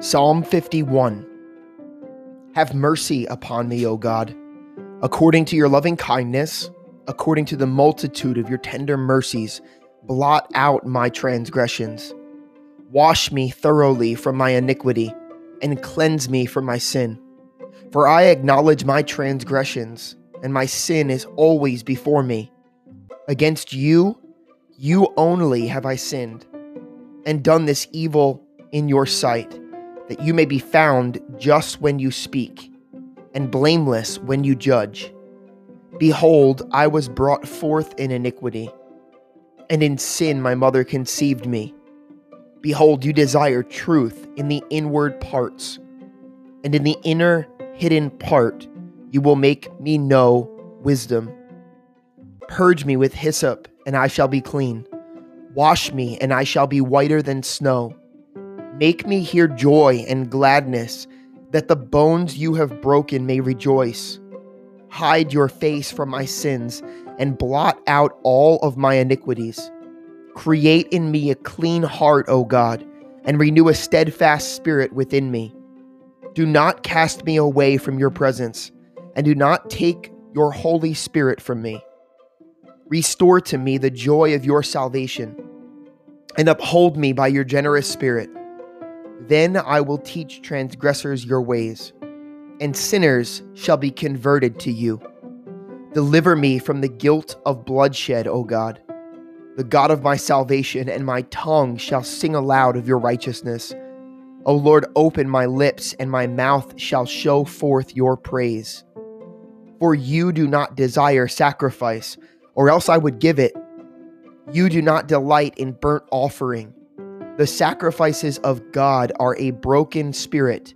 Psalm 51 Have mercy upon me, O God, according to your loving kindness, according to the multitude of your tender mercies, blot out my transgressions. Wash me thoroughly from my iniquity, and cleanse me from my sin. For I acknowledge my transgressions, and my sin is always before me. Against you, you only have I sinned, and done this evil in your sight that you may be found just when you speak, and blameless when you judge. Behold, I was brought forth in iniquity, and in sin my mother conceived me. Behold, you desire truth in the inward parts, and in the inner hidden part you will make me know wisdom. Purge me with hyssop, and I shall be clean. Wash me, and I shall be whiter than snow. Make me hear joy and gladness, that the bones you have broken may rejoice. Hide your face from my sins and blot out all of my iniquities. Create in me a clean heart, O God, and renew a steadfast spirit within me. Do not cast me away from your presence, and do not take your Holy Spirit from me. Restore to me the joy of your salvation, and uphold me by your generous spirit. Then I will teach transgressors your ways, and sinners shall be converted to you. Deliver me from the guilt of bloodshed, O God, the God of my salvation, and my tongue shall sing aloud of your righteousness. O Lord, open my lips, and my mouth shall show forth your praise. For you do not desire sacrifice, or else I would give it. You do not delight in burnt offering. The sacrifices of God are a broken spirit,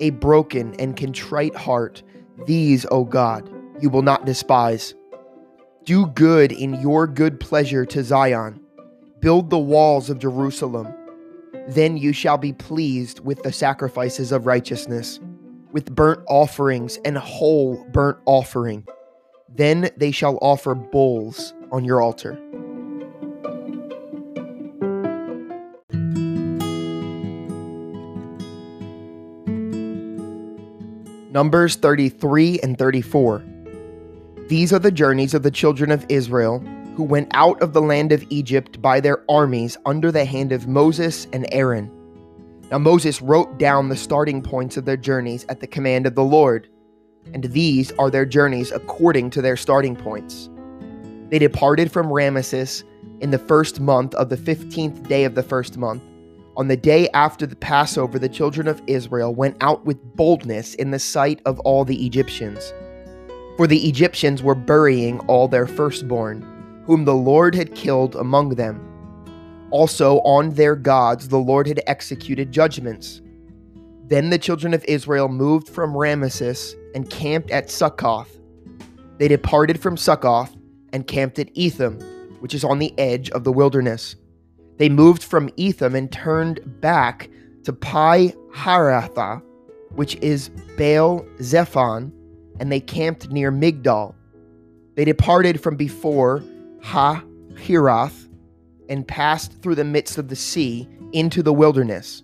a broken and contrite heart. These, O God, you will not despise. Do good in your good pleasure to Zion. Build the walls of Jerusalem. Then you shall be pleased with the sacrifices of righteousness, with burnt offerings and whole burnt offering. Then they shall offer bulls on your altar. Numbers 33 and 34. These are the journeys of the children of Israel who went out of the land of Egypt by their armies under the hand of Moses and Aaron. Now Moses wrote down the starting points of their journeys at the command of the Lord, and these are their journeys according to their starting points. They departed from Ramesses in the first month of the fifteenth day of the first month on the day after the Passover, the children of Israel went out with boldness in the sight of all the Egyptians. For the Egyptians were burying all their firstborn, whom the Lord had killed among them. Also, on their gods, the Lord had executed judgments. Then the children of Israel moved from Ramesses and camped at Succoth. They departed from Succoth and camped at Etham, which is on the edge of the wilderness. They moved from Etham and turned back to Pi Hahiroth, which is Baal Zephon, and they camped near Migdol. They departed from before Ha Hiroth and passed through the midst of the sea into the wilderness,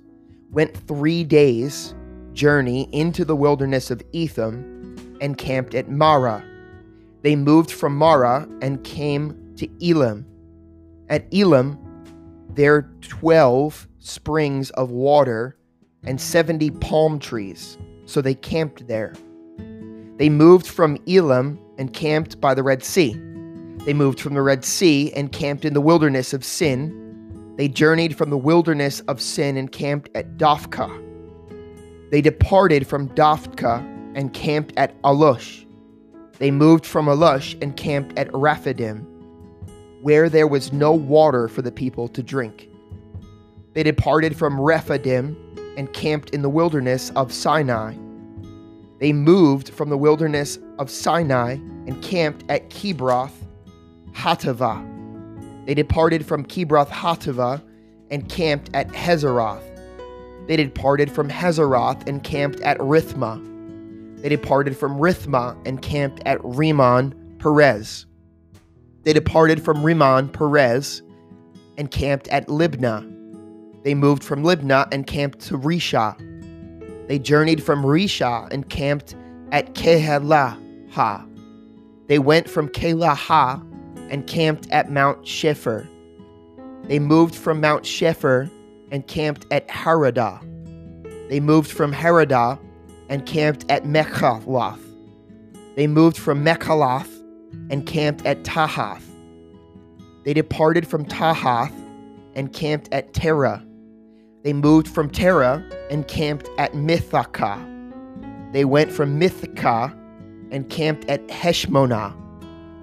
went three days' journey into the wilderness of Etham, and camped at Marah. They moved from Marah and came to Elim. At Elim, there are 12 springs of water and 70 palm trees, so they camped there. They moved from Elim and camped by the Red Sea. They moved from the Red Sea and camped in the wilderness of Sin. They journeyed from the wilderness of Sin and camped at Dophkah. They departed from Dophkah and camped at Alush. They moved from Alush and camped at Rephidim where there was no water for the people to drink. They departed from Rephidim and camped in the wilderness of Sinai. They moved from the wilderness of Sinai and camped at Kibroth Hattaavah. They departed from Kibroth Hattaavah and camped at Hazeroth. They departed from Hazeroth and camped at Rithmah. They departed from Rithmah and camped at Rimmon Perez. They departed from Rimmon Perez and camped at Libnah. They moved from Libnah and camped to Risha. They journeyed from Risha and camped at Kehelaha. They went from Kelaha and camped at Mount Shepher. They moved from Mount Shepher and camped at Haradah. They moved from Haradah and camped at Makheloth. They moved from Makheloth and camped at Tahath. They departed from Tahath and camped at Terah. They moved from Terah and camped at Mithakah. They went from Mithakah and camped at Heshmonah.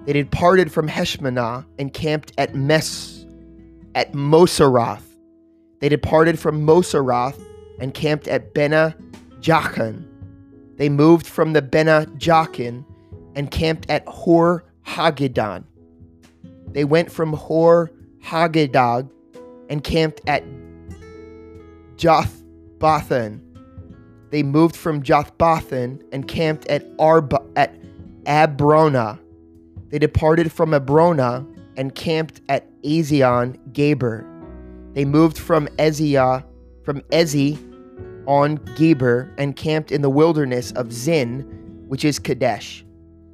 They departed from Heshmonah and camped at Mes at Moseroth. They departed from Moseroth and camped at Bena Jachin. They moved from the Bena Jachin and camped at Hor Haggidon. They went from Hor Haggidon and camped at Jothbathan. They moved from Jothbathan and camped at Arba at Abrona. They departed from Abrona and camped at Azion Geber. They moved from Ezia from Ezi on Geber and camped in the wilderness of Zin, which is Kadesh.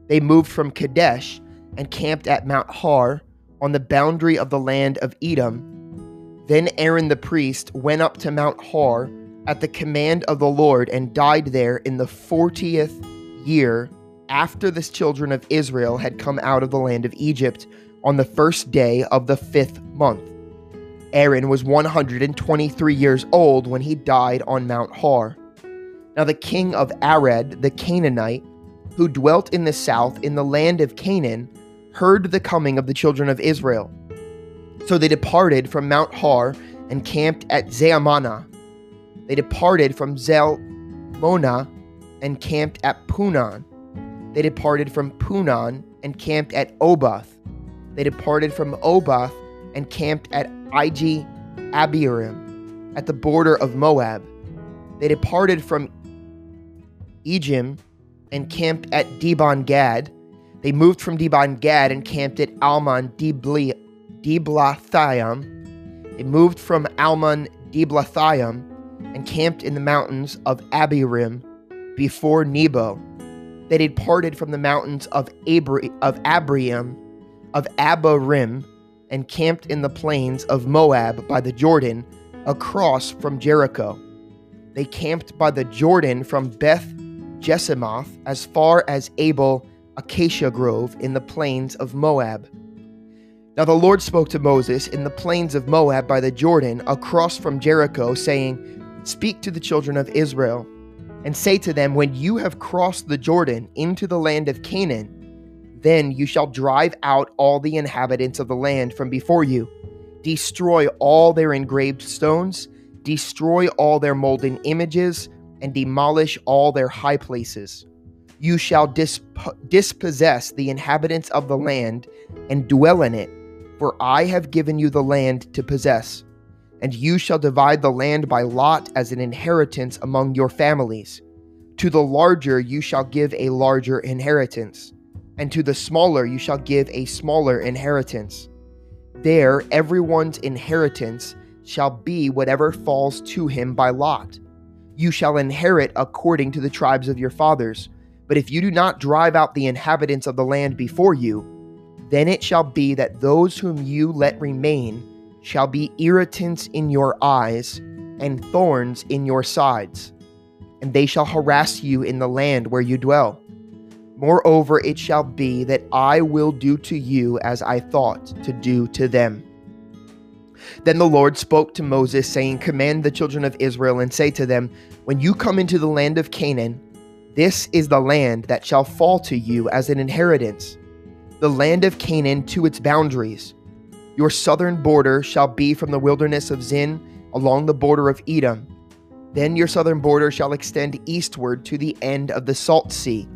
They moved from Kadesh and camped at Mount Har on the boundary of the land of Edom. Then Aaron the priest went up to Mount Har at the command of the Lord and died there in the fortieth year after the children of Israel had come out of the land of Egypt on the first day of the fifth month. Aaron was 123 years old when he died on Mount Har. Now the king of Arad, the Canaanite, who dwelt in the south in the land of Canaan, heard the coming of the children of Israel. So they departed from Mount Har and camped at Zalmonah. They departed from Zalmonah and camped at Punon. They departed from Punon and camped at Oboth. They departed from Oboth and camped at Iji Abiram, at the border of Moab. They departed from Ejim and camped at Dibon Gad. They moved from Dibon Gad and camped at Almon Diblathaim. They moved from Almon Diblathaim and camped in the mountains of Abiram before Nebo. They departed from the mountains of, Abri- of Abriam, of Abarim, and camped in the plains of Moab by the Jordan, across from Jericho. They camped by the Jordan from Beth Jeshimoth as far as Abel Acacia Grove in the plains of Moab. Now the Lord spoke to Moses in the plains of Moab by the Jordan, across from Jericho, saying, Speak to the children of Israel, and say to them, When you have crossed the Jordan into the land of Canaan, then you shall drive out all the inhabitants of the land from before you, destroy all their engraved stones, destroy all their molten images, and demolish all their high places. You shall disp- dispossess the inhabitants of the land and dwell in it, for I have given you the land to possess. And you shall divide the land by lot as an inheritance among your families. To the larger you shall give a larger inheritance and to the smaller you shall give a smaller inheritance. There everyone's inheritance shall be whatever falls to him by lot. You shall inherit according to the tribes of your fathers. But if you do not drive out the inhabitants of the land before you, then it shall be that those whom you let remain shall be irritants in your eyes and thorns in your sides, and they shall harass you in the land where you dwell. Moreover, it shall be that I will do to you as I thought to do to them. Then the Lord spoke to Moses, saying, Command the children of Israel and say to them, When you come into the land of Canaan, this is the land that shall fall to you as an inheritance, the land of Canaan to its boundaries. Your southern border shall be from the wilderness of Zin along the border of Edom. Then your southern border shall extend eastward to the end of the Salt Sea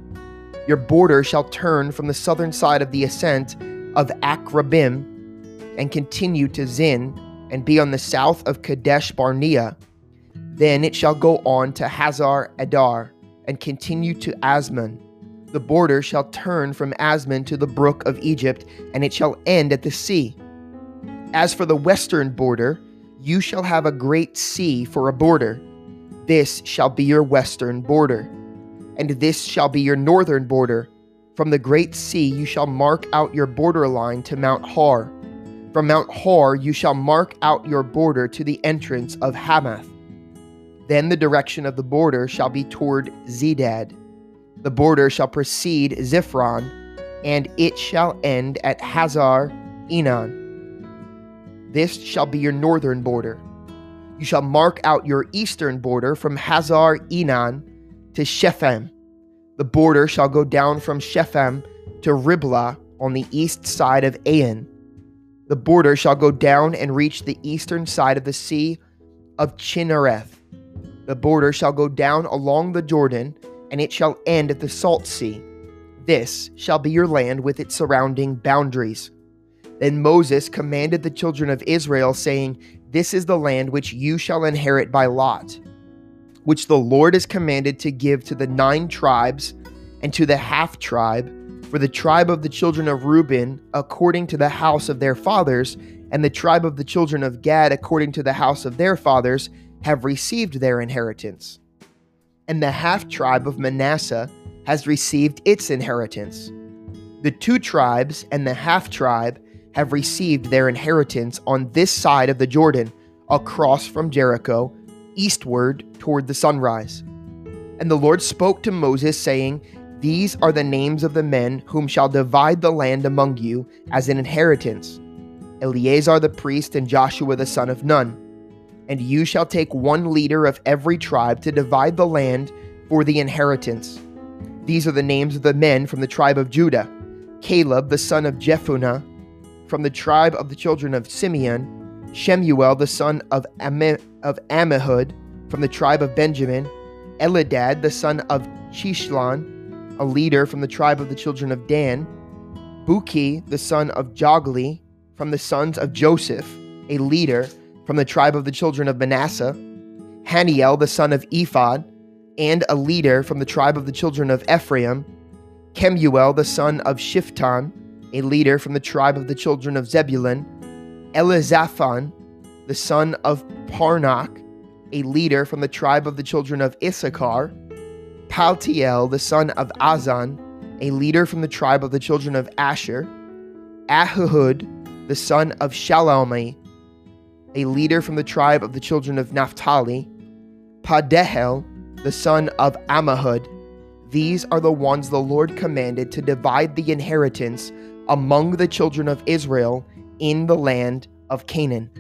your border shall turn from the southern side of the ascent of Akrabim and continue to Zin and be on the south of Kadesh Barnea. Then it shall go on to Hazar Adar and continue to Azmon. The border shall turn from Azmon to the brook of Egypt, and it shall end at the sea. As for the western border, you shall have a great sea for a border. This shall be your western border. And this shall be your northern border. From the great sea you shall mark out your borderline to Mount Har. From Mount Hor you shall mark out your border to the entrance of Hamath. Then the direction of the border shall be toward Zedad. The border shall precede Ziphron, and it shall end at Hazar Enan. This shall be your northern border. You shall mark out your eastern border from Hazar Enan to Shepham. The border shall go down from Shepham to Riblah on the east side of Ain. The border shall go down and reach the eastern side of the sea of Chinnereth. The border shall go down along the Jordan, and it shall end at the Salt Sea. This shall be your land with its surrounding boundaries. Then Moses commanded the children of Israel, saying, This is the land which you shall inherit by lot, which the Lord has commanded to give to the nine tribes and to the half tribe for the tribe of the children of Reuben, according to the house of their fathers, and the tribe of the children of Gad, according to the house of their fathers, have received their inheritance. And the half tribe of Manasseh has received its inheritance. The two tribes and the half tribe have received their inheritance on this side of the Jordan, across from Jericho, eastward toward the sunrise. And the Lord spoke to Moses, saying, these are the names of the men whom shall divide the land among you as an inheritance Eleazar the priest and Joshua the son of Nun. And you shall take one leader of every tribe to divide the land for the inheritance. These are the names of the men from the tribe of Judah Caleb the son of Jephunneh, from the tribe of the children of Simeon, Shemuel the son of, Am- of Ammihud, from the tribe of Benjamin, Elidad the son of Chishlon, a leader from the tribe of the children of Dan, Buki, the son of Jogli, from the sons of Joseph, a leader from the tribe of the children of Manasseh, Hanniel, the son of Ephod, and a leader from the tribe of the children of Ephraim, Kemuel, the son of Shiphtan, a leader from the tribe of the children of Zebulun, Elizaphan, the son of Parnach, a leader from the tribe of the children of Issachar, Paltiel, the son of Azzan, a leader from the tribe of the children of Asher, Ahihud, the son of Shalomai, a leader from the tribe of the children of Naphtali, Padehel, the son of Ammihud. These are the ones the Lord commanded to divide the inheritance among the children of Israel in the land of Canaan.